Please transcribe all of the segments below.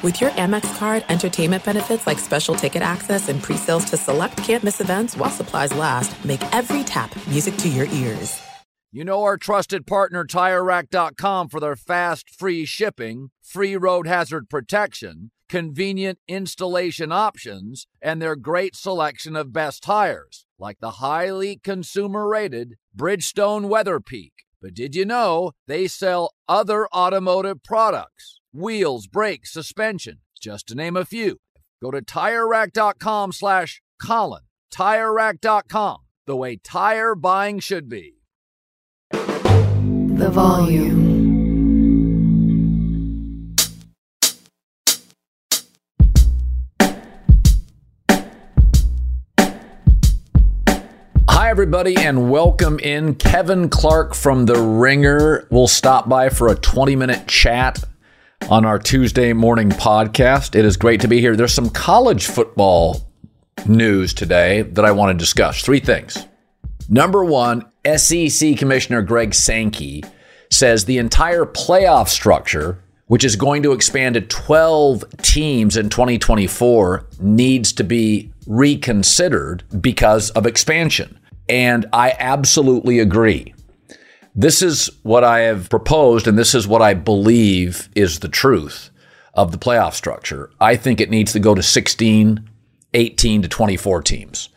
With your Amex card, entertainment benefits like special ticket access and pre-sales to select campus events while supplies last, make every tap music to your ears. You know our trusted partner TireRack.com for their fast, free shipping, free road hazard protection, convenient installation options, and their great selection of best tires, like the highly consumer-rated Bridgestone Weather Peak. But did you know they sell other automotive products? Wheels, brakes, suspension, just to name a few. Go to TireRack.com slash Colin. TireRack.com, the way tire buying should be. The volume. Hi, everybody, and welcome in. Kevin Clark from The Ringer will stop by for a 20 minute chat on our Tuesday morning podcast. It is great to be here. There's some college football news today that I want to discuss. Three things. Number one, SEC Commissioner Greg Sankey says the entire playoff structure, which is going to expand to 12 teams in 2024, needs to be reconsidered because of expansion. And I absolutely agree. This is what I have proposed, and this is what I believe is the truth of the playoff structure. I think it needs to go to 16, 18 to 24 teams.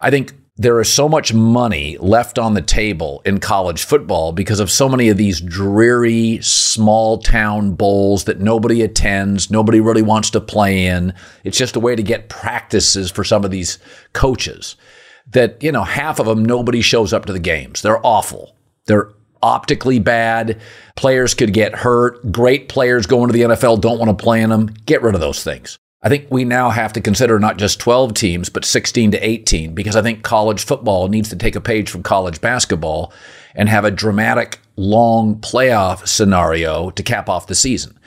I think there is so much money left on the table in college football because of so many of these dreary small town bowls that nobody attends, nobody really wants to play in. It's just a way to get practices for some of these coaches that, you know, half of them nobody shows up to the games. They're awful. They're optically bad. Players could get hurt. Great players going to the NFL don't want to play in them. Get rid of those things. I think we now have to consider not just 12 teams, but 16 to 18, because I think college football needs to take a page from college basketball and have a dramatic, long playoff scenario to cap off the season.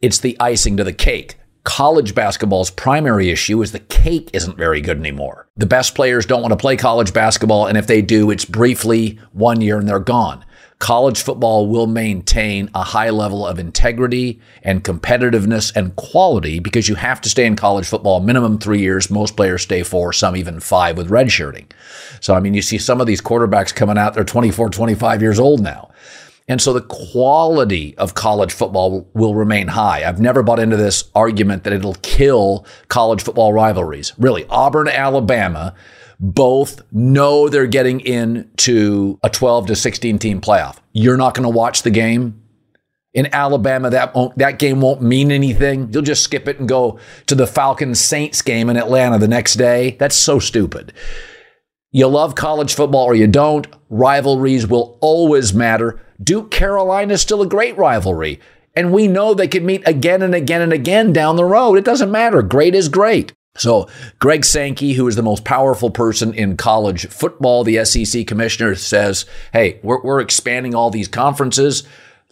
It's the icing to the cake. College basketball's primary issue is the cake isn't very good anymore. The best players don't want to play college basketball, and if they do, it's briefly one year and they're gone college football will maintain a high level of integrity and competitiveness and quality because you have to stay in college football minimum three years. Most players stay four, some even five with redshirting. So, I mean, you see some of these quarterbacks coming out, they're 24, 25 years old now. And so the quality of college football will remain high. I've never bought into this argument that it'll kill college football rivalries. Really, Auburn, Alabama, both know they're getting into a 12 to 16 team playoff. You're not going to watch the game. In Alabama, that that game won't mean anything. You'll just skip it and go to the Falcons Saints game in Atlanta the next day. That's so stupid. You love college football or you don't. Rivalries will always matter. Duke Carolina is still a great rivalry. And we know they could meet again and again and again down the road. It doesn't matter. Great is great. So, Greg Sankey, who is the most powerful person in college football, the SEC commissioner, says, Hey, we're, we're expanding all these conferences.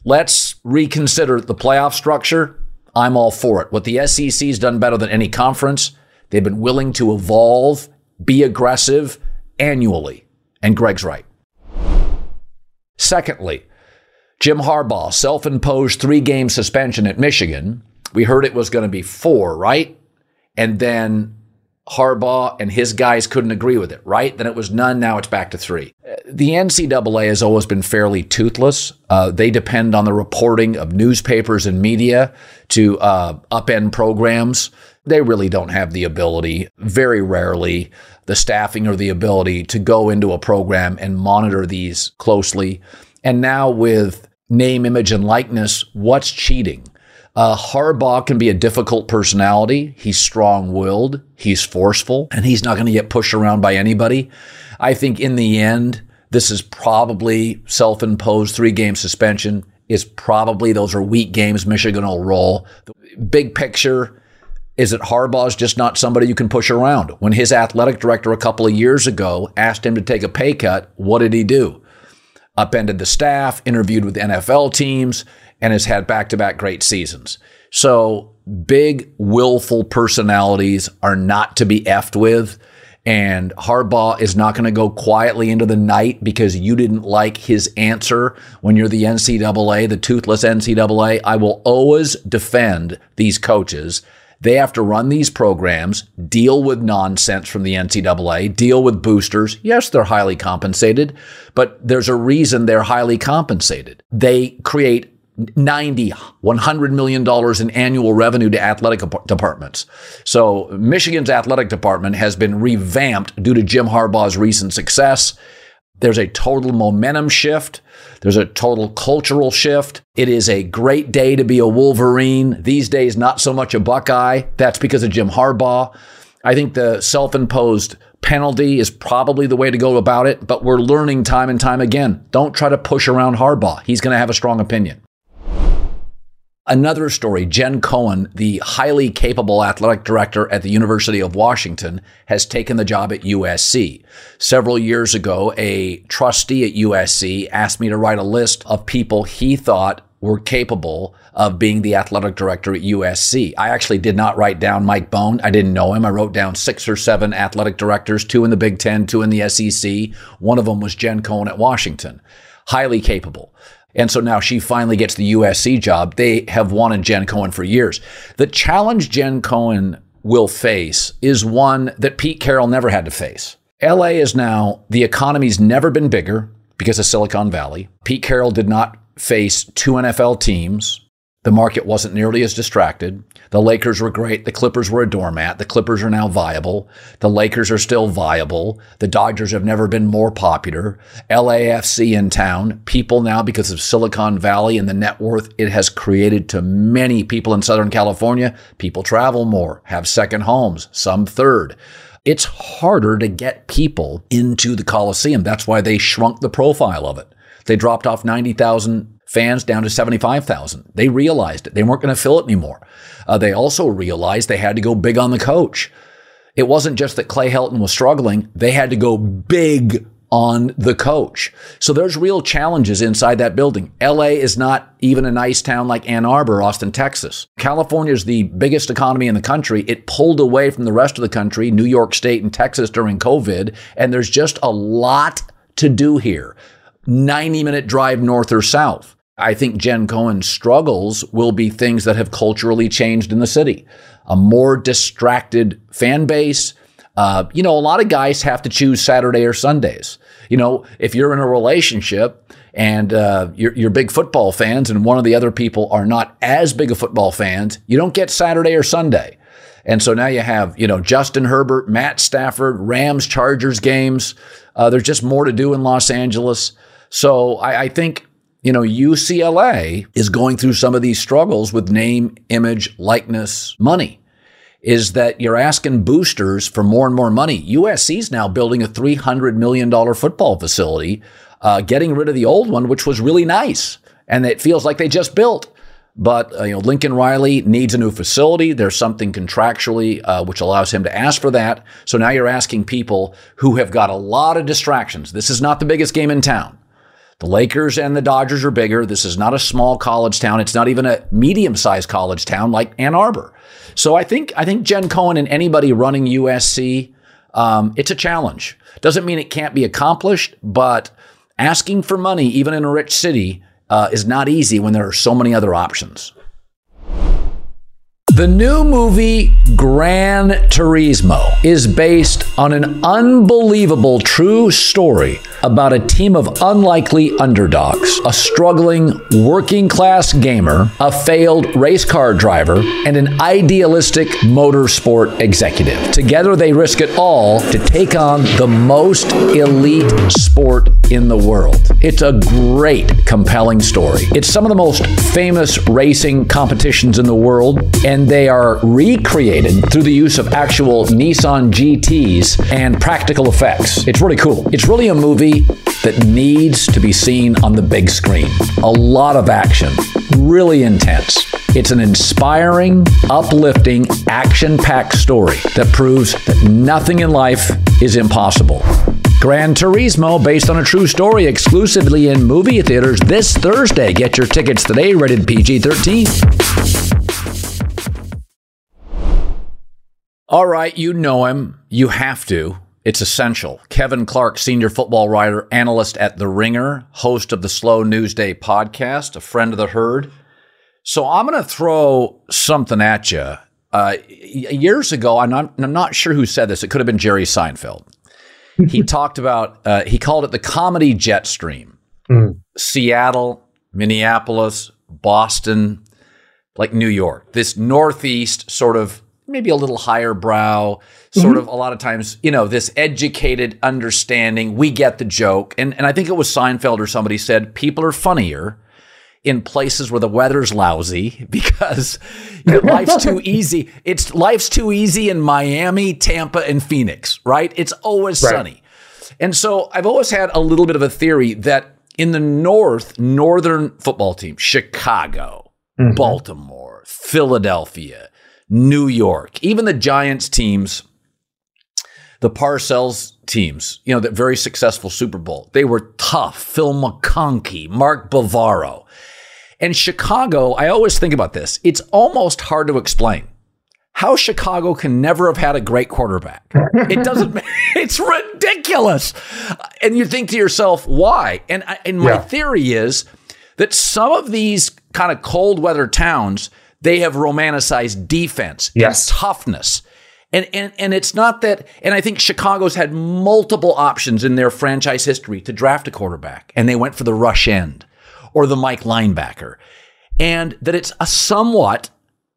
Let's reconsider the playoff structure. I'm all for it. What the SEC's done better than any conference, they've been willing to evolve, be aggressive annually. And Greg's right. Secondly, Jim Harbaugh, self imposed three game suspension at Michigan. We heard it was going to be four, right? and then Harbaugh and his guys couldn't agree with it, right? Then it was none. Now it's back to three. The NCAA has always been fairly toothless. Uh, they depend on the reporting of newspapers and media to uh, upend programs. They really don't have the ability, very rarely, the staffing or the ability to go into a program and monitor these closely. And now with name, image, and likeness, what's cheating? Uh, Harbaugh can be a difficult personality. He's strong willed, he's forceful, and he's not going to get pushed around by anybody. I think in the end, this is probably self imposed three game suspension. Is probably those are weak games. Michigan will roll. Big picture is that Harbaugh's just not somebody you can push around. When his athletic director a couple of years ago asked him to take a pay cut, what did he do? Upended the staff, interviewed with NFL teams, and has had back to back great seasons. So big, willful personalities are not to be effed with. And Harbaugh is not going to go quietly into the night because you didn't like his answer when you're the NCAA, the toothless NCAA. I will always defend these coaches. They have to run these programs, deal with nonsense from the NCAA, deal with boosters. Yes, they're highly compensated, but there's a reason they're highly compensated. They create 90 100 million dollars in annual revenue to athletic departments so michigan's athletic department has been revamped due to jim harbaugh's recent success there's a total momentum shift. There's a total cultural shift. It is a great day to be a wolverine. These days not so much a buckeye. That's because of jim harbaugh. I think the self-imposed penalty is probably the way to go about it but we're learning time and time again. Don't try to push around harbaugh. He's going to have a strong opinion Another story Jen Cohen, the highly capable athletic director at the University of Washington, has taken the job at USC. Several years ago, a trustee at USC asked me to write a list of people he thought were capable of being the athletic director at USC. I actually did not write down Mike Bohn. I didn't know him. I wrote down six or seven athletic directors, two in the Big Ten, two in the SEC. One of them was Jen Cohen at Washington. Highly capable. And so now she finally gets the USC job. They have wanted Jen Cohen for years. The challenge Jen Cohen will face is one that Pete Carroll never had to face. LA is now, the economy's never been bigger because of Silicon Valley. Pete Carroll did not face two NFL teams. The market wasn't nearly as distracted. The Lakers were great. The Clippers were a doormat. The Clippers are now viable. The Lakers are still viable. The Dodgers have never been more popular. LAFC in town. People now, because of Silicon Valley and the net worth it has created to many people in Southern California, people travel more, have second homes, some third it's harder to get people into the Coliseum. That's why they shrunk the profile of it. They dropped off 90,000 fans down to 75,000. They realized it. They weren't going to fill it anymore. Uh, they also realized they had to go big on the coach. It wasn't just that Clay Helton was struggling, they had to go big on the coach. So there's real challenges inside that building. LA is not even a nice town like Ann Arbor, Austin, Texas. California is the biggest economy in the country. It pulled away from the rest of the country, New York State and Texas during COVID, and there's just a lot to do here. 90 minute drive north or south. I think Jen Cohen's struggles will be things that have culturally changed in the city. A more distracted fan base. Uh, you know, a lot of guys have to choose Saturday or Sundays. You know, if you're in a relationship and uh, you're, you're big football fans and one of the other people are not as big of football fans, you don't get Saturday or Sunday. And so now you have, you know, Justin Herbert, Matt Stafford, Rams, Chargers games. Uh, there's just more to do in Los Angeles. So I, I think you know, UCLA is going through some of these struggles with name, image, likeness, money. Is that you're asking boosters for more and more money. USC is now building a $300 million football facility, uh, getting rid of the old one, which was really nice. And it feels like they just built. But uh, you know, Lincoln Riley needs a new facility. There's something contractually uh, which allows him to ask for that. So now you're asking people who have got a lot of distractions. This is not the biggest game in town. The Lakers and the Dodgers are bigger. This is not a small college town. It's not even a medium-sized college town like Ann Arbor. So I think I think Jen Cohen and anybody running USC, um, it's a challenge. Doesn't mean it can't be accomplished, but asking for money, even in a rich city, uh, is not easy when there are so many other options. The new movie Gran Turismo is based on an unbelievable true story about a team of unlikely underdogs, a struggling working class gamer, a failed race car driver, and an idealistic motorsport executive. Together, they risk it all to take on the most elite sport in the world. It's a great, compelling story. It's some of the most famous racing competitions in the world, and they are recreated through the use of actual Nissan GTs and practical effects. It's really cool. It's really a movie that needs to be seen on the big screen. A lot of action, really intense. It's an inspiring, uplifting, action packed story that proves that nothing in life is impossible. Gran Turismo, based on a true story, exclusively in movie theaters this Thursday. Get your tickets today, rated PG 13. All right, you know him. You have to. It's essential. Kevin Clark, senior football writer, analyst at The Ringer, host of the Slow News Day podcast, a friend of the herd. So I'm going to throw something at you. Uh, years ago, I'm not, I'm not sure who said this. It could have been Jerry Seinfeld. he talked about, uh, he called it the comedy jet stream. Mm. Seattle, Minneapolis, Boston, like New York, this Northeast sort of maybe a little higher brow, sort mm-hmm. of a lot of times, you know, this educated understanding. We get the joke. And, and I think it was Seinfeld or somebody said people are funnier in places where the weather's lousy because you know, life's too easy. It's life's too easy in Miami, Tampa, and Phoenix, right? It's always right. sunny. And so I've always had a little bit of a theory that in the North, Northern football team, Chicago, mm-hmm. Baltimore, Philadelphia, New York, even the Giants teams, the Parcells teams, you know, that very successful Super Bowl, they were tough. Phil McConkey, Mark Bavaro. And Chicago, I always think about this. It's almost hard to explain how Chicago can never have had a great quarterback. It doesn't, it's ridiculous. And you think to yourself, why? And, and my yeah. theory is that some of these kind of cold weather towns, they have romanticized defense, yes. toughness. And, and, and it's not that, and I think Chicago's had multiple options in their franchise history to draft a quarterback, and they went for the rush end or the Mike linebacker. And that it's a somewhat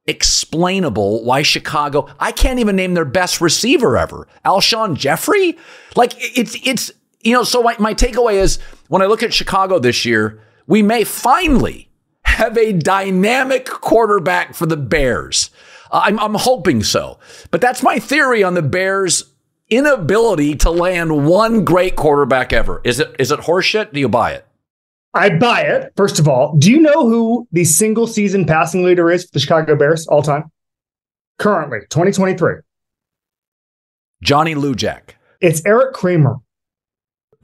explainable why Chicago, I can't even name their best receiver ever. Alshon Jeffery. Like it's, it's, you know, so my, my takeaway is when I look at Chicago this year, we may finally have a dynamic quarterback for the Bears. Uh, I'm, I'm hoping so. But that's my theory on the Bears' inability to land one great quarterback ever. Is it is it horseshit? Do you buy it? I buy it. First of all, do you know who the single season passing leader is for the Chicago Bears all time? Currently, 2023. Johnny Lujack. It's Erik Kramer.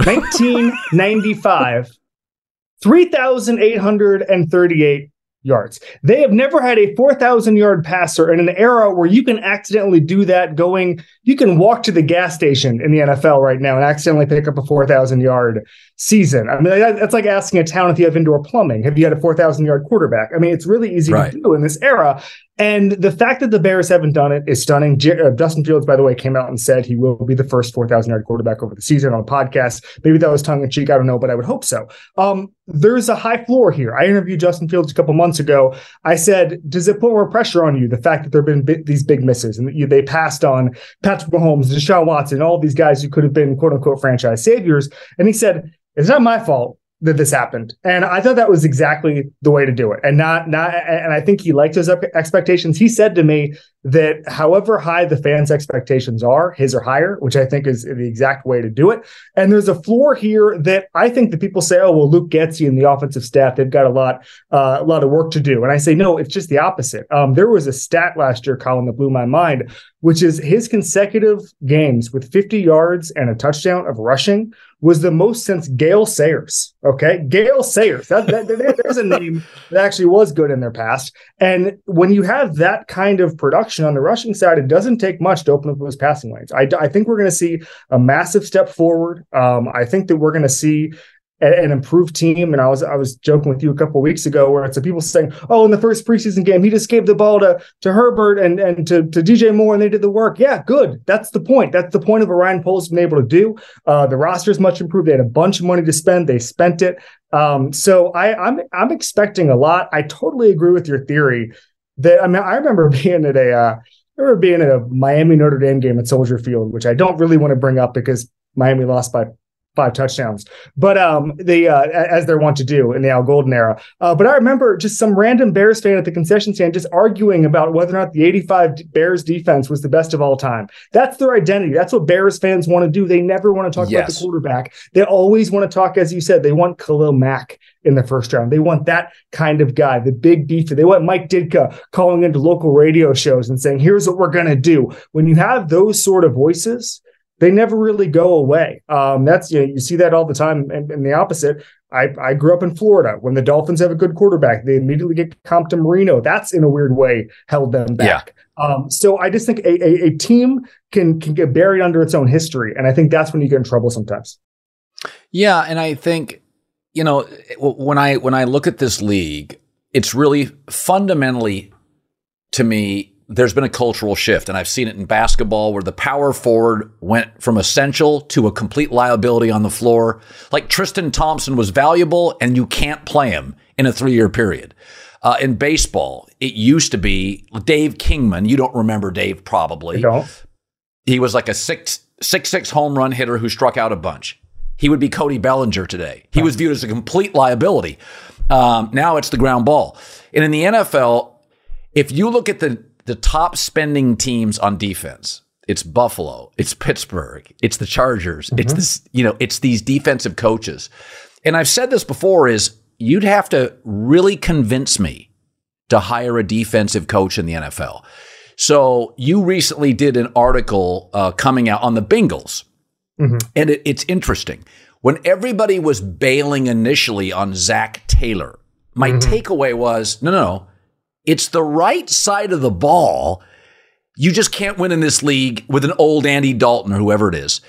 1995, 3,838 yards. They have never had a 4,000 yard passer in an era where you can accidentally do that going, you can walk to the gas station in the NFL right now and accidentally pick up a 4,000 yard season. I mean, that's like asking a town if you have indoor plumbing. Have you had a 4,000 yard quarterback? I mean, it's really easy right. to do in this era. And the fact that the Bears haven't done it is stunning. Uh, Justin Fields, by the way, came out and said he will be the first 4,000 yard quarterback over the season on a podcast. Maybe that was tongue in cheek. I don't know, but I would hope so. Um, there's a high floor here. I interviewed Justin Fields a couple months ago. I said, does it put more pressure on you, the fact that there have been these big misses and you, they passed on Patrick Mahomes, Deshaun Watson, all these guys who could have been quote unquote franchise saviors? And he said, it's not my fault that this happened. And I thought that was exactly the way to do it. And not not and I think he liked his expectations. He said to me that however high the fans' expectations are, his are higher, which I think is the exact way to do it. And there's a floor here that I think that people say, oh well, Luke Getsy and the offensive staff they've got a lot uh, a lot of work to do. And I say no, it's just the opposite. Um, there was a stat last year, Colin, that blew my mind, which is his consecutive games with 50 yards and a touchdown of rushing was the most since Gale Sayers. Okay, Gale Sayers. That, that, there's a name that actually was good in their past. And when you have that kind of production on the rushing side, it doesn't take much to open up those passing lanes. I, I think we're going to see a massive step forward. Um, I think that we're going to see an improved team. And I was I was joking with you a couple weeks ago where it's people saying, "Oh, in the first preseason game, he just gave the ball to to Herbert and and to, to DJ Moore, and they did the work." Yeah, good. That's the point. That's the point of what Ryan Poles been able to do. Uh, the roster is much improved. They had a bunch of money to spend. They spent it. Um, so I, I'm I'm expecting a lot. I totally agree with your theory that I mean I remember being at a uh, I remember being at a Miami Notre Dame game at Soldier Field, which I don't really want to bring up because Miami lost by five touchdowns, but um, they uh, as they're wont to do in the Al Golden era. Uh, but I remember just some random Bears fan at the concession stand just arguing about whether or not the '85 Bears defense was the best of all time. That's their identity. That's what Bears fans want to do. They never want to talk yes. about the quarterback. They always want to talk, as you said, they want Khalil Mack in the first round. They want that kind of guy, the big beefer. They want Mike Ditka calling into local radio shows and saying, "Here's what we're going to do." When you have those sort of voices they never really go away. Um, that's you, know, you see that all the time, and, and, the opposite. I, I grew up in Florida. When the Dolphins have a good quarterback, they immediately get Compton Marino. That's in a weird way held them back. Yeah. Um, so I just think a, a, a team can can get buried under its own history, and I think that's when you get in trouble sometimes. Yeah, and I think you know when I when I look at this league, it's really fundamentally to me there's been a cultural shift, and I've seen it in basketball where the power forward went from essential to a complete liability on the floor. Like Tristan Thompson was valuable, and you can't play him in a three year period. Uh, in baseball, it used to be Dave Kingman. You don't remember Dave, probably. He was like a six six six home run hitter who struck out a bunch. He would be Cody Bellinger today. He was viewed as a complete liability. Um, now it's the ground ball. And in the NFL, if you look at the the top spending teams on defense. It's Buffalo, it's Pittsburgh, it's the Chargers, mm-hmm. it's this, you know, it's these defensive coaches. And I've said this before is you'd have to really convince me to hire a defensive coach in the NFL. So you recently did an article uh, coming out on the Bengals, mm-hmm. and it, it's interesting. When everybody was bailing initially on Zac Taylor, my mm-hmm. takeaway was no, no, no. It's the right side of the ball. You just can't win in this league with an old Andy Dalton or whoever it is.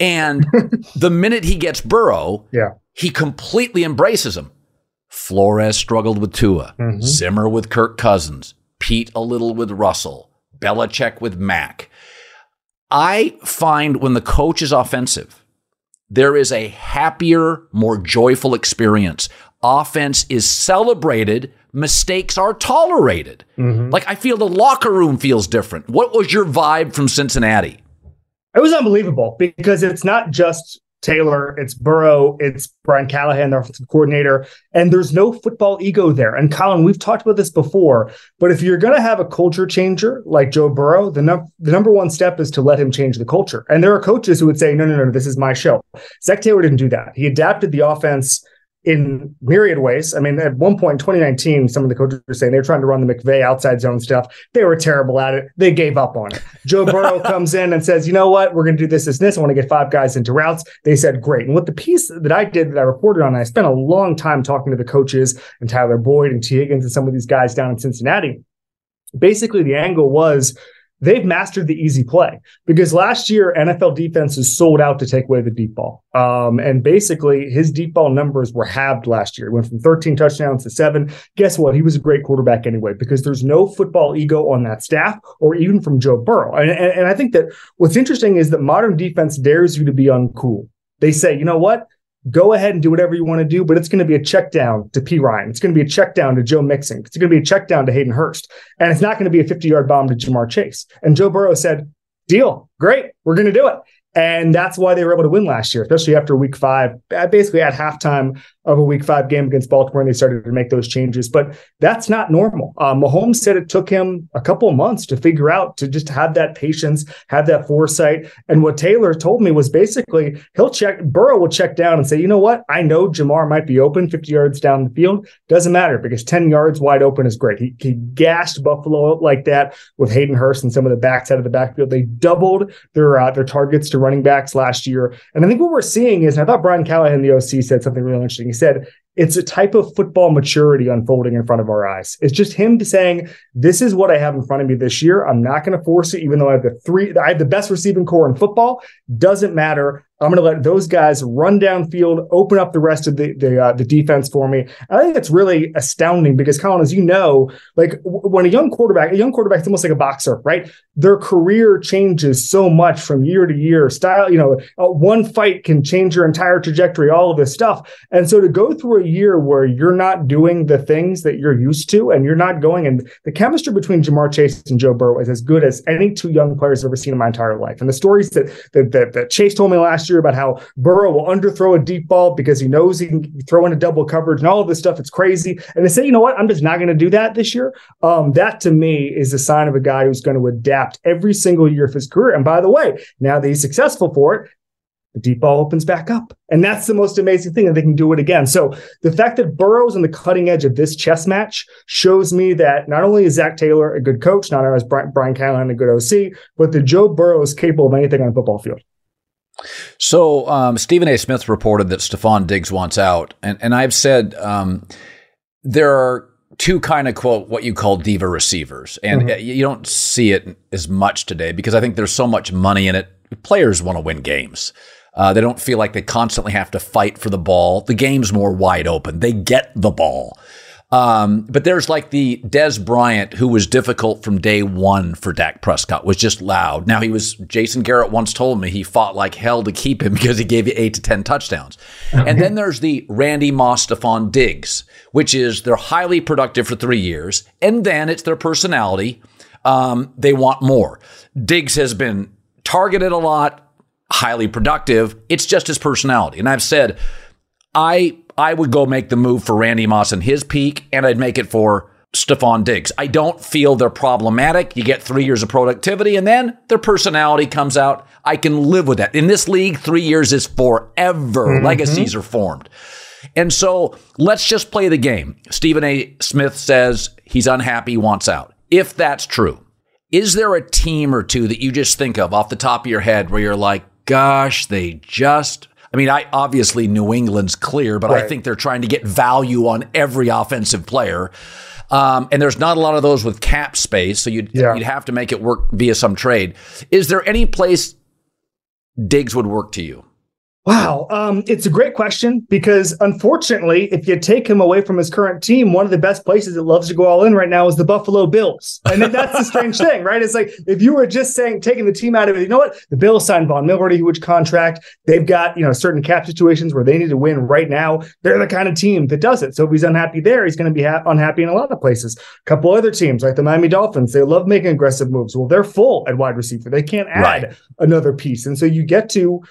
And the minute he gets Burrow, yeah. he completely embraces him. Flores struggled with Tua, mm-hmm. Zimmer with Kirk Cousins, Pete a little with Russell, Belichick with Mac. I find when the coach is offensive, there is a happier, more joyful experience. Offense is celebrated mistakes are tolerated. Mm-hmm. Like I feel the locker room feels different. What was your vibe from Cincinnati? It was unbelievable because it's not just Taylor, it's Burrow, it's Brian Callahan, their offensive coordinator, and there's no football ego there. And Colin, we've talked about this before, but if you're going to have a culture changer like Joe Burrow, the, num- the number one step is to let him change the culture. And there are coaches who would say, no, no, no, this is my show. Zac Taylor didn't do that. He adapted the offense in myriad ways. I mean, at one point in 2019, some of the coaches were saying they were trying to run the McVay outside zone stuff. They were terrible at it. They gave up on it. Joe Burrow comes in and says, you know what? We're going to do this, this, this. I want to get five guys into routes. They said, great. And what the piece that I did that I reported on, I spent a long time talking to the coaches and Tyler Boyd and Tee Higgins and some of these guys down in Cincinnati. Basically, the angle was they've mastered the easy play because last year NFL defenses sold out to take away the deep ball. Um, and basically his deep ball numbers were halved last year. He went from 13 touchdowns to seven. Guess what? He was a great quarterback anyway because there's no football ego on that staff or even from Joe Burrow. And, and, and I think that what's interesting is that modern defense dares you to be uncool. They say, you know what? Go ahead and do whatever you want to do, but it's going to be a check down to Perine. It's going to be a check down to Joe Mixon. It's going to be a check down to Hayden Hurst. And it's not going to be a 50 yard bomb to Ja'Marr Chase. And Joe Burrow said, deal, great, we're going to do it. And that's why they were able to win last year, especially after week five. Basically, at halftime of a week five game against Baltimore, and they started to make those changes. But that's not normal. Uh, Mahomes said it took him a couple months to figure out to just have that patience, have that foresight. And what Taylor told me was basically he'll check, Burrow will check down and say, you know what? I know Ja'Marr might be open 50 yards down the field. Doesn't matter because 10 yards wide open is great. He, he gassed Buffalo like that with Hayden Hurst and some of the backs out of the backfield. They doubled their, uh, their targets to running backs last year. And I think what we're seeing is, I thought Brian Callahan, the OC, said something really interesting. Said, it's a type of football maturity unfolding in front of our eyes. It's just him saying, "This is what I have in front of me this year. I'm not going to force it, even though I have the three, I have the best receiving corps in football. Doesn't matter. I'm going to let those guys run downfield, open up the rest of the the, uh, the defense for me. I think it's really astounding because, Colin, as you know, like w- when a young quarterback, a young quarterback is almost like a boxer, right? Their career changes so much from year to year. Style, you know, uh, one fight can change your entire trajectory, all of this stuff. And so to go through a year where you're not doing the things that you're used to, and you're not going, and the chemistry between Ja'Marr Chase and Joe Burrow is as good as any two young players I've ever seen in my entire life. And the stories that that, that, that Chase told me last year about how Burrow will underthrow a deep ball because he knows he can throw into double coverage and all of this stuff. It's crazy. And they say, you know what? I'm just not going to do that this year. Um, that to me is a sign of a guy who's going to adapt every single year of his career. And by the way, now that he's successful for it, the deep ball opens back up. And that's the most amazing thing that they can do it again. So the fact that Burrow's on the cutting edge of this chess match shows me that not only is Zac Taylor a good coach, not only is Brian Callahan a good OC, but that Joe Burrow is capable of anything on a football field. So um, Stephen A. Smith reported that Stefon Diggs wants out, and and I've said um, there are two kind of quote what you call diva receivers, and mm-hmm. you don't see it as much today because I think there's so much money in it. Players want to win games. Uh, they don't feel like they constantly have to fight for the ball. The game's more wide open. They get the ball. Um, but there's like the Dez Bryant who was difficult from day one for Dak Prescott, was just loud. Now he was, Jason Garrett once told me he fought like hell to keep him because he gave you eight to 10 touchdowns. and then there's the Randy Moss Stefon Diggs, which is they're highly productive for three years. And then it's their personality. Um, they want more. Diggs has been targeted a lot, highly productive. It's just his personality. And I've said, I I would go make the move for Randy Moss in his peak, and I'd make it for Stefon Diggs. I don't feel they're problematic. You get three years of productivity, and then their personality comes out. I can live with that. In this league, three years is forever. Mm-hmm. Legacies are formed. And so let's just play the game. Stephen A. Smith says he's unhappy, wants out. If that's true, is there a team or two that you just think of off the top of your head where you're like, gosh, they just I mean, I obviously New England's clear, but right. I think they're trying to get value on every offensive player. Um, and there's not a lot of those with cap space, so you'd yeah. you'd have to make it work via some trade. Is there any place Diggs would work to you? Wow, um, it's a great question because unfortunately, if you take him away from his current team, one of the best places that loves to go all in right now is the Buffalo Bills, and that's the strange thing, right? It's like if you were just saying taking the team out of it, you know what? The Bills signed Von Miller to a huge contract. They've got you know certain cap situations where they need to win right now. They're the kind of team that does it. So if he's unhappy there, he's going to be ha- unhappy in a lot of places. A couple other teams like the Miami Dolphins, they love making aggressive moves. Well, they're full at wide receiver. They can't add right. another piece, and so you get to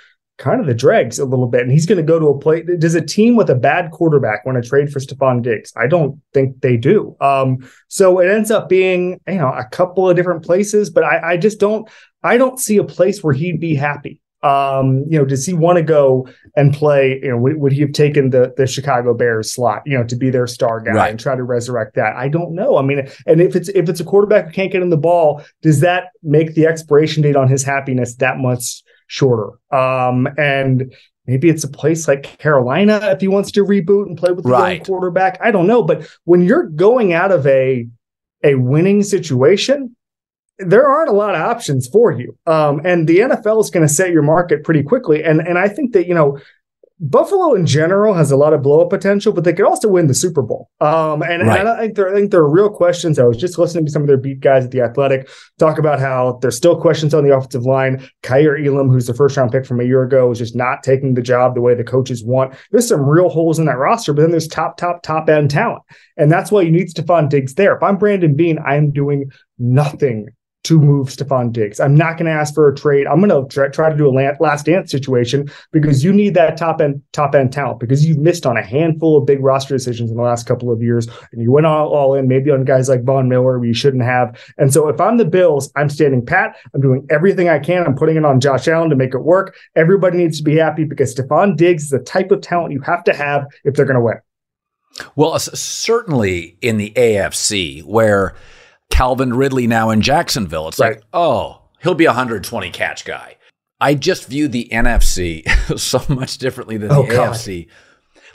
kind of the dregs a little bit. And he's going to go to a place. Does a team with a bad quarterback want to trade for Stefon Diggs? I don't think they do. Um, so it ends up being, you know, a couple of different places, but I, I just don't, I don't see a place where he'd be happy. Um, you know, does he want to go and play? You know, would, would, he have taken the the Chicago Bears slot, you know, to be their star guy right. and try to resurrect that? I don't know. I mean, and if it's if it's a quarterback who can't get in the ball, does that make the expiration date on his happiness that much shorter. Um, and maybe it's a place like Carolina if he wants to reboot and play with the right. young quarterback. I don't know, but when you're going out of a a winning situation, there aren't a lot of options for you. Um, and the NFL is going to set your market pretty quickly. And and I think that you know Buffalo in general has a lot of blow up potential, but they could also win the Super Bowl. Um, and, right. and, I think there, I think there are real questions. I was just listening to some of their beat guys at the Athletic talk about how there's still questions on the offensive line. Kaiir Elam, who's the first round pick from a year ago, is just not taking the job the way the coaches want. There's some real holes in that roster, but then there's top, top, top end talent, and that's why you need Stefon Diggs there. If I'm Brandon Beane, I'm doing nothing to move Stefon Diggs. I'm not going to ask for a trade. I'm going to try, to do a last dance situation because you need that top end top end talent because you've missed on a handful of big roster decisions in the last couple of years and you went all, all in maybe on guys like Von Miller you shouldn't have. And so if I'm the Bills, I'm standing pat. I'm doing everything I can. I'm putting it on Josh Allen to make it work. Everybody needs to be happy because Stefon Diggs is the type of talent you have to have if they're going to win. Well, certainly in the AFC where – Calvin Ridley now in Jacksonville. It's right. like, oh, he'll be a 120 catch guy. I just view the NFC so much differently than oh, the God. AFC.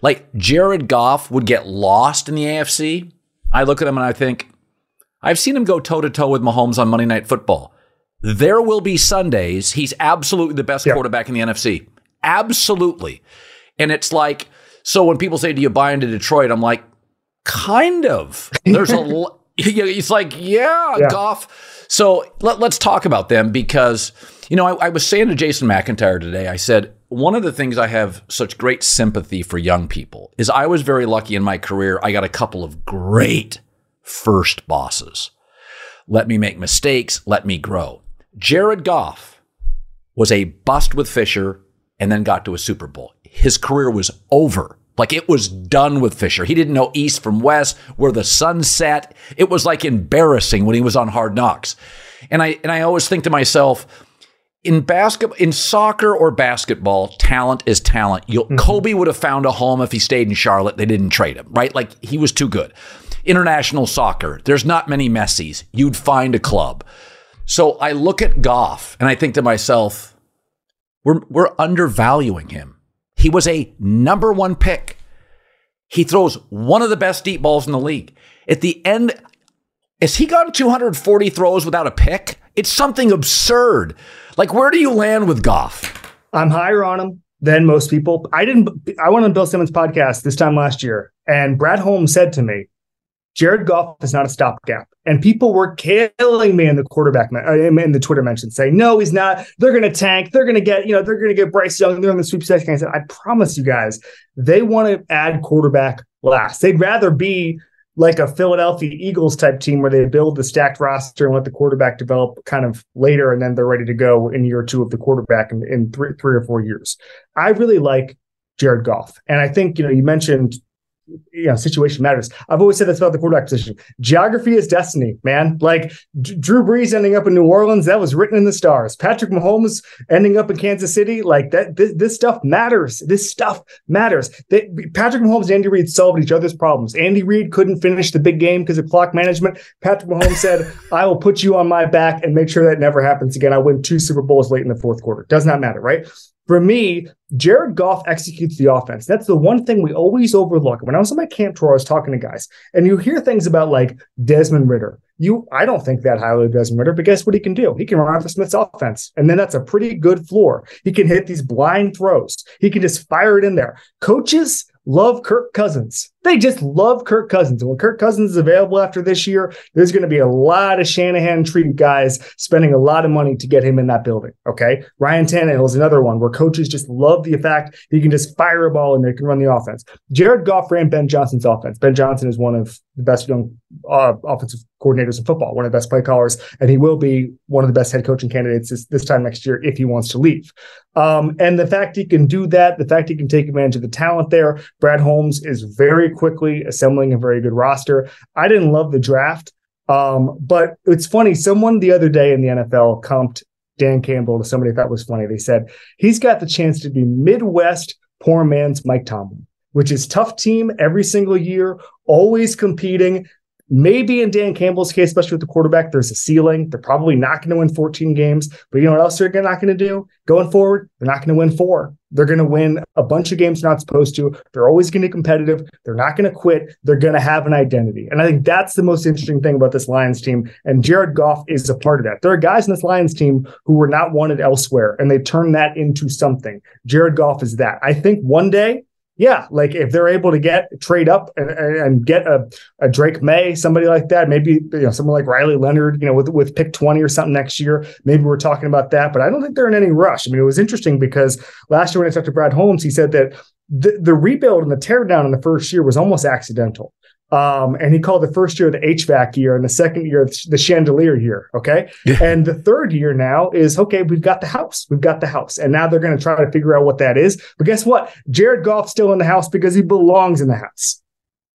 Like Jared Goff would get lost in the AFC. I look at him and I think, I've seen him go toe to toe with Mahomes on Monday Night Football. There will be Sundays. He's absolutely the best quarterback in the NFC. Absolutely. And it's like, so when people say, Do you buy into Detroit? I'm like, kind of. There's a He's like, yeah, yeah. Goff. So let, us talk about them because, you know, I, I was saying to Jason McIntyre today, I said, one of the things I have such great sympathy for young people is I was very lucky in my career. I got a couple of great first bosses. Let me make mistakes, let me grow. Jared Goff was a bust with Fisher and then got to a Super Bowl. His career was over like it was done with Fisher. He didn't know east from west, where the sun set. It was like embarrassing when he was on Hard Knocks. And I and I always think to myself, in basketball, in soccer or basketball, talent is talent. Mm-hmm. Kobe would have found a home if he stayed in Charlotte. They didn't trade him, right? Like he was too good. International soccer, there's not many Messis. You'd find a club. So I look at Goff and I think to myself, We're, we're undervaluing him. He was a number one pick. He throws one of the best deep balls in the league. At the end, has he gone 240 throws without a pick? It's something absurd. Like, where do you land with Goff? I'm higher on him than most people. I didn't. I went on Bill Simmons' podcast this time last year, and Brad Holmes said to me, "Jared Goff is not a stopgap." And people were killing me in the quarterback uh, in the Twitter mention, saying, "No, he's not. They're going to tank. They're going to get you know they're going to get Bryce Young. They're on the sweepstakes." I said, "I promise you guys, they want to add quarterback last. They'd rather be." like a Philadelphia Eagles type team where they build the stacked roster and let the quarterback develop kind of later, and then they're ready to go in year two of the quarterback in, in three, three or four years. I really like Jared Goff, and I think you know you mentioned you know, situation matters. I've always said this about the quarterback position. Geography is destiny, man. Like D- Drew Brees ending up in New Orleans, that was written in the stars. Patrick Mahomes ending up in Kansas City, like that. This, this stuff matters. This stuff matters. They, Patrick Mahomes and Andy Reid solved each other's problems. Andy Reid couldn't finish the big game because of clock management. Patrick Mahomes said, "I will put you on my back and make sure that never happens again. I win two Super Bowls late in the fourth quarter. Does not matter, right? For me, Jared Goff executes the offense. That's the one thing we always overlook. When I was on my camp tour, I was talking to guys, and you hear things about like Desmond Ridder. You, I don't think that highly of Desmond Ridder, but guess what he can do? He can run Arthur Smith's offense, and then that's a pretty good floor. He can hit these blind throws. He can just fire it in there. Coaches love Kirk Cousins. They just love Kirk Cousins. And when Kirk Cousins is available after this year, there's going to be a lot of Shanahan tree guys spending a lot of money to get him in that building. Okay. Ryan Tannehill is another one where coaches just love the fact he can just fire a ball and they can run the offense. Jared Goff ran Ben Johnson's offense. Ben Johnson is one of the best young uh, offensive coordinators in football, one of the best play callers, and he will be one of the best head coaching candidates this, this time next year if he wants to leave. Um, and the fact he can do that, the fact he can take advantage of the talent there, Brad Holmes is very quickly assembling a very good roster. I didn't love the draft, um, but it's funny. Someone the other day in the NFL comped Dan Campbell to somebody that was funny. They said he's got the chance to be Midwest poor man's Mike Tomlin, which is tough team every single year, always competing. Maybe in Dan Campbell's case, especially with the quarterback, there's a ceiling. They're probably not going to win 14 games. But you know what else they're not going to do? Going forward, they're not going to win four. They're going to win a bunch of games not supposed to. They're always going to be competitive. They're not going to quit. They're going to have an identity. And I think that's the most interesting thing about this Lions team. And Jared Goff is a part of that. There are guys in this Lions team who were not wanted elsewhere, and they turned that into something. Jared Goff is that. I think one day yeah, like if they're able to get trade up and, and get a, a Drake Maye, somebody like that, maybe you know someone like Riley Leonard, you know, with with pick twenty or something next year, maybe we're talking about that. But I don't think they're in any rush. I mean, it was interesting because last year when I talked to Brad Holmes, he said that the, the rebuild and the teardown in the first year was almost accidental. Um, and he called the first year the HVAC year and the second year the chandelier year. Okay. Yeah. And the third year now is okay, we've got the house. We've got the house. And now they're going to try to figure out what that is. But guess what? Jared Goff's still in the house because he belongs in the house.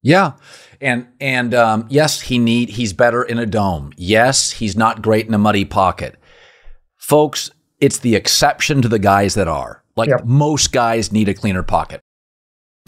Yeah. And and um, yes, he need he's better in a dome. Yes, he's not great in a muddy pocket. Folks, it's the exception to the guys that are. Like yep. most guys need a cleaner pocket.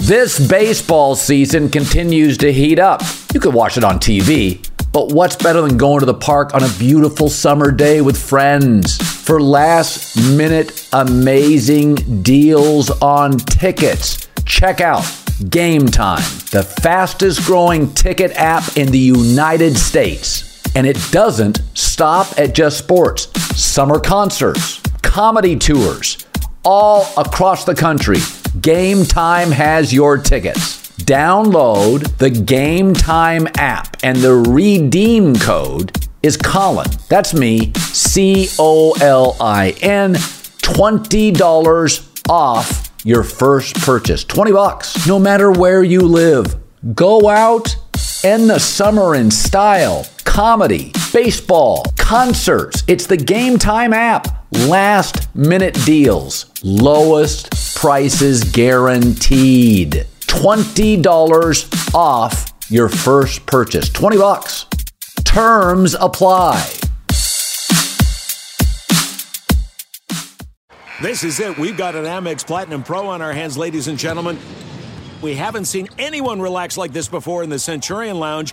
This baseball season continues to heat up. You could watch it on TV, but what's better than going to the park on a beautiful summer day with friends? For last minute amazing deals on tickets, check out Game Time, the fastest growing ticket app in the United States. And it doesn't stop at just sports, summer concerts, comedy tours, all across the country Game Time has your tickets. Download the Game Time app, and the redeem code is Colin. That's me, C O L I N. $20 off your first purchase. 20 bucks, no matter where you live. Go out End the summer in style, comedy, baseball, concerts. It's the Game Time app. Last minute deals, lowest prices guaranteed. $20 off your first purchase. 20 bucks. Terms apply. This is it. We've got an Amex Platinum Pro on our hands, ladies and gentlemen. We haven't seen anyone relax like this before in the Centurion Lounge.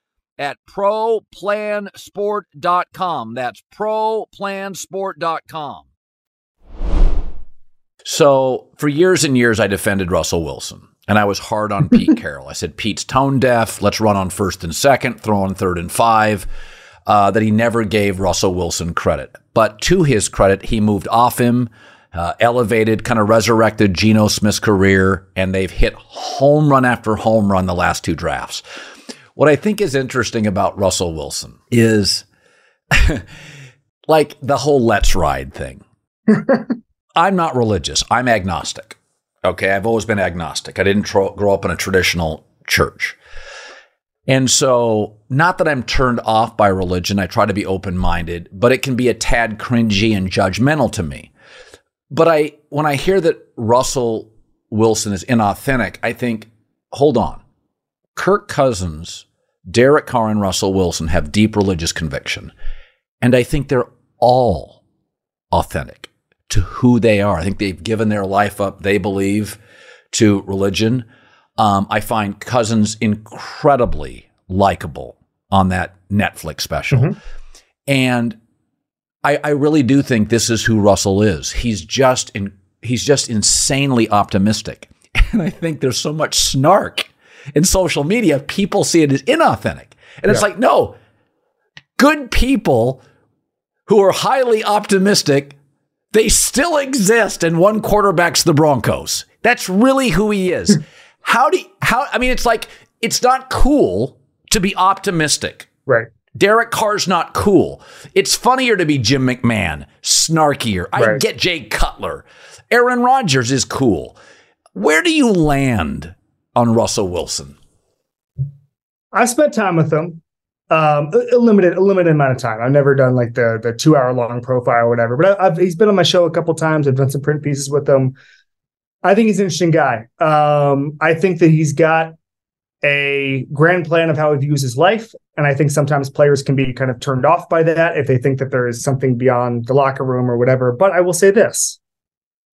at ProPlansport.com. That's ProPlansport.com. So, for years and years, I defended Russell Wilson. And I was hard on Pete Carroll. I said, Pete's tone deaf. Let's run on first and second, throw on third and five. Uh, that he never gave Russell Wilson credit. But to his credit, he moved off him, uh, elevated, kind of resurrected Geno Smith's career, and they've hit home run after home run the last two drafts. What I think is interesting about Russell Wilson is like the whole let's ride thing. I'm not religious. I'm agnostic. Okay. I've always been agnostic. I didn't tro- grow up in a traditional church. And so, not that I'm turned off by religion, I try to be open minded, but it can be a tad cringy and judgmental to me. But I, when I hear that Russell Wilson is inauthentic, I think, hold on. Kirk Cousins, Derek Carr, and Russell Wilson have deep religious conviction. And I think they're all authentic to who they are. I think they've given their life up, they believe, to religion. Um, I find Cousins incredibly likable on that Netflix special. Mm-hmm. And I, I, really do think this is who Russell is. He's just in, he's just insanely optimistic. And I think there's so much snark in social media. People see it as inauthentic. And yeah. it's like, no, good people who are highly optimistic they still exist, and one quarterback's the Broncos. That's really who he is. Hmm. how do you, how? I mean, it's like it's not cool to be optimistic. Right. Derek Carr's not cool. It's funnier to be Jim McMahon, snarkier. I right. get Jay Cutler. Aaron Rodgers is cool. Where do you land on Russell Wilson? I spent time with him um, a, limited a limited amount of time. I've never done like the the two hour long profile or whatever, but I, he's been on my show a couple times. I've done some print pieces with him. I think he's an interesting guy. Um, I think that he's got a grand plan of how he views his life, and I think sometimes players can be kind of turned off by that if they think that there is something beyond the locker room or whatever. But I will say this: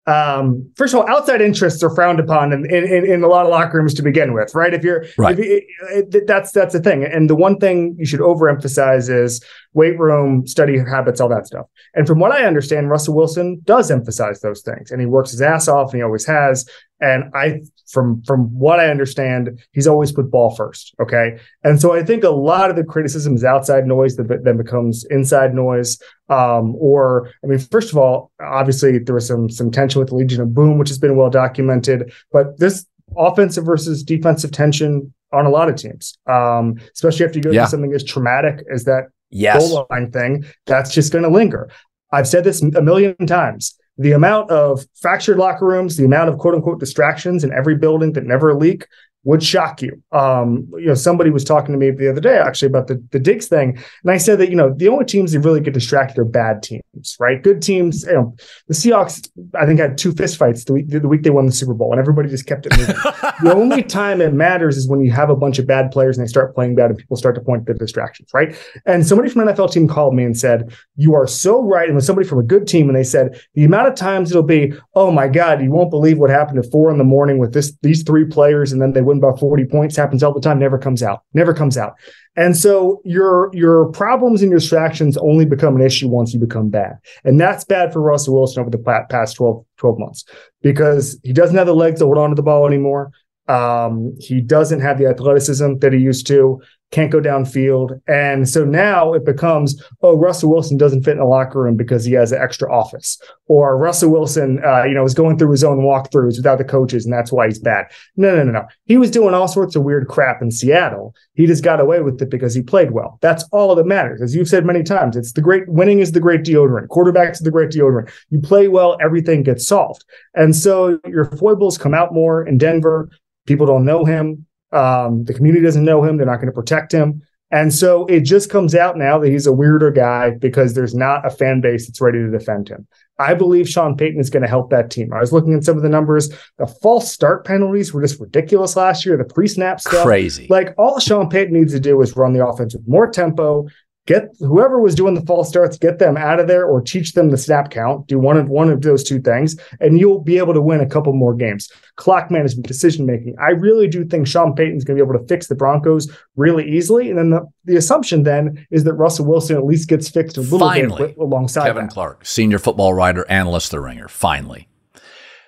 um, first of all, outside interests are frowned upon in, in, in a lot of locker rooms to begin with, right? If you're right, if you, that's that's the thing. And the one thing you should overemphasize is weight room, study habits, all that stuff. And from what I understand, Russell Wilson does emphasize those things, and he works his ass off, and he always has. And I, from from what I understand, he's always put ball first. Okay, and so I think a lot of the criticism is outside noise that then becomes inside noise. Um, or I mean, first of all, obviously there was some some tension with the Legion of Boom, which has been well documented. But this offensive versus defensive tension on a lot of teams, um, especially after you go yeah. through something as traumatic as that yes. goal line thing, that's just going to linger. I've said this a million times the amount of fractured locker rooms, the amount of quote unquote distractions in every building that never leak would shock you. Um, you know, somebody was talking to me the other day actually about the, the Diggs thing. And I said that, you know, the only teams that really get distracted are bad teams, right? Good teams, you know, the Seahawks, I think, had two fistfights the week, the week they won the Super Bowl, and everybody just kept it moving. the only time it matters is when you have a bunch of bad players and they start playing bad and people start to point to the distractions, right? And somebody from an NFL team called me and said, You are so right. And was somebody from a good team, and they said, The amount of times it'll be, Oh my God, you won't believe what happened at four in the morning with this these three players, and then they win win by 40 points happens all the time, never comes out, never comes out. And so your your problems and your distractions only become an issue once you become bad. And that's bad for Russell Wilson over the past 12, 12 months because he doesn't have the legs to hold on to the ball anymore. Um, he doesn't have the athleticism that he used to. Can't go downfield. And so now it becomes, oh, Russell Wilson doesn't fit in the locker room because he has an extra office. Or Russell Wilson, uh, you know, is going through his own walkthroughs without the coaches, and that's why he's bad. No, no, no, no. He was doing all sorts of weird crap in Seattle. He just got away with it because he played well. That's all that matters. As you've said many times, it's the great winning is the great deodorant. Quarterbacks is the great deodorant. You play well, everything gets solved. And so your foibles come out more in Denver. People don't know him. Um, the community doesn't know him. They're not going to protect him. And so it just comes out now that he's a weirder guy because there's not a fan base that's ready to defend him. I believe Sean Payton is going to help that team. I was looking at some of the numbers. The false start penalties were just ridiculous last year. The pre-snap stuff, crazy. Like all Sean Payton needs to do is run the offense with more tempo, get whoever was doing the false starts, get them out of there or teach them the snap count. Do one of one of those two things, and you'll be able to win a couple more games. Clock management, decision making. I really do think Sean Payton's going to be able to fix the Broncos really easily. And then the, the assumption then is that Russell Wilson at least gets fixed a little Finally, bit alongside Kevin that. Clark, senior football writer, analyst, the ringer. Finally.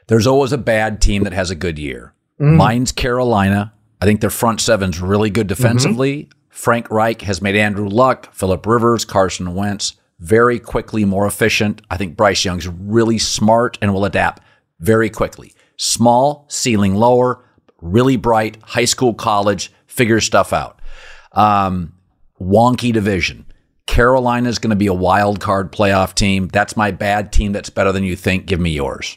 There's always a bad team that has a good year. Mm-hmm. Mine's Carolina. I think their front seven's really good Mm-hmm. Frank Reich has made Andrew Luck, Philip Rivers, Carson Wentz very quickly more efficient. I think Bryce Young's really smart and will adapt very quickly. Small, ceiling lower, really bright, high school, college, figure stuff out. Um, wonky division. Carolina's going to be a wild card playoff team. That's my bad team that's better than you think. Give me yours.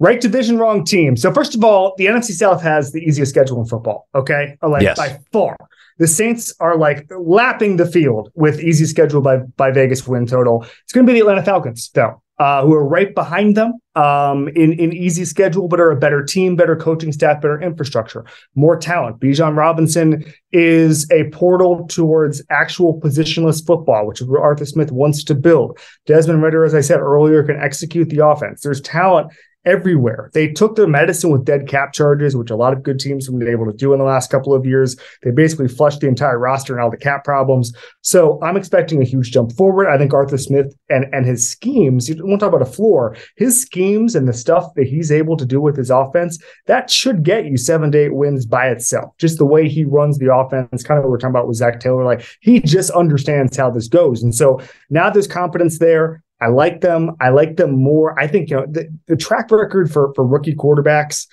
Right division, wrong team. So first of all, the NFC South has the easiest schedule in football. Okay, like Yes. by far. The Saints are like lapping the field with easy schedule by by Vegas win total. It's going to be the Atlanta Falcons though, uh, who are right behind them um, in in easy schedule, but are a better team, better coaching staff, better infrastructure, more talent. Bijan Robinson is a portal towards actual positionless football, which Arthur Smith wants to build. Desmond Ridder, as I said earlier, can execute the offense. There's talent everywhere. They took their medicine with dead cap charges, which a lot of good teams have been able to do in the last couple of years. They basically flushed the entire roster and all the cap problems. So I'm expecting a huge jump forward. I think Arthur Smith and, and his schemes, you won't talk about a floor, his schemes and the stuff that he's able to do with his offense, that should get you seven to eight wins by itself. Just the way he runs the offense, kind of what we're talking about with Zac Taylor. Like he just understands how this goes. And so now there's confidence there. I like them. I like them more. I think you know the, the track record for for rookie quarterbacks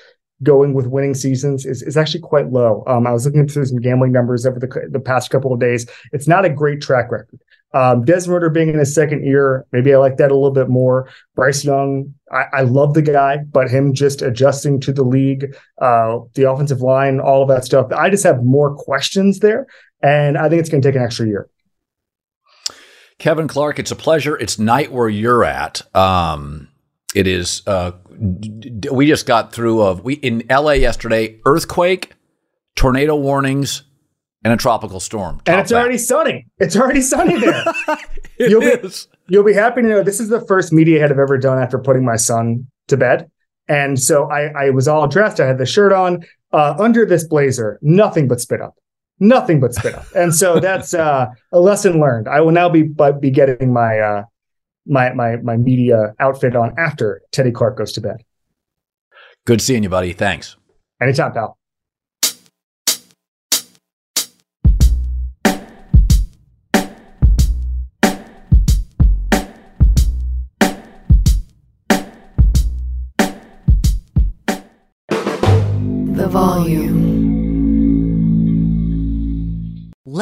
going with winning seasons is, is actually quite low. Um, I was looking through some gambling numbers over the the past couple of days. It's not a great track record. Um, Desmond being in his second year, maybe I like that a little bit more. Bryce Young, I, I love the guy, but him just adjusting to the league, uh, the offensive line, all of that stuff. I just have more questions there, and I think it's going to take an extra year. Kevin Clark, it's a pleasure. It's night where you're at. Um, it is. Uh, d- we just got through of we in LA yesterday. Earthquake, tornado warnings, and a tropical storm. and it's back. already sunny. It's already sunny there. It You'll be- You'll be happy to know this is the first media head I've ever done after putting my son to bed. And so I, I was all dressed. I had the shirt on. Uh, under this blazer, nothing but spit up. Nothing but spit up. And so that's uh, a lesson learned. I will now be but be getting my uh, my my my media outfit on after Teddy Clark goes to bed. Good seeing you, buddy. Thanks. Anytime, pal. The volume.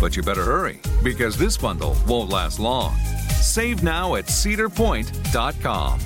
But you better hurry because this bundle won't last long. Save now at cedarpoint.com.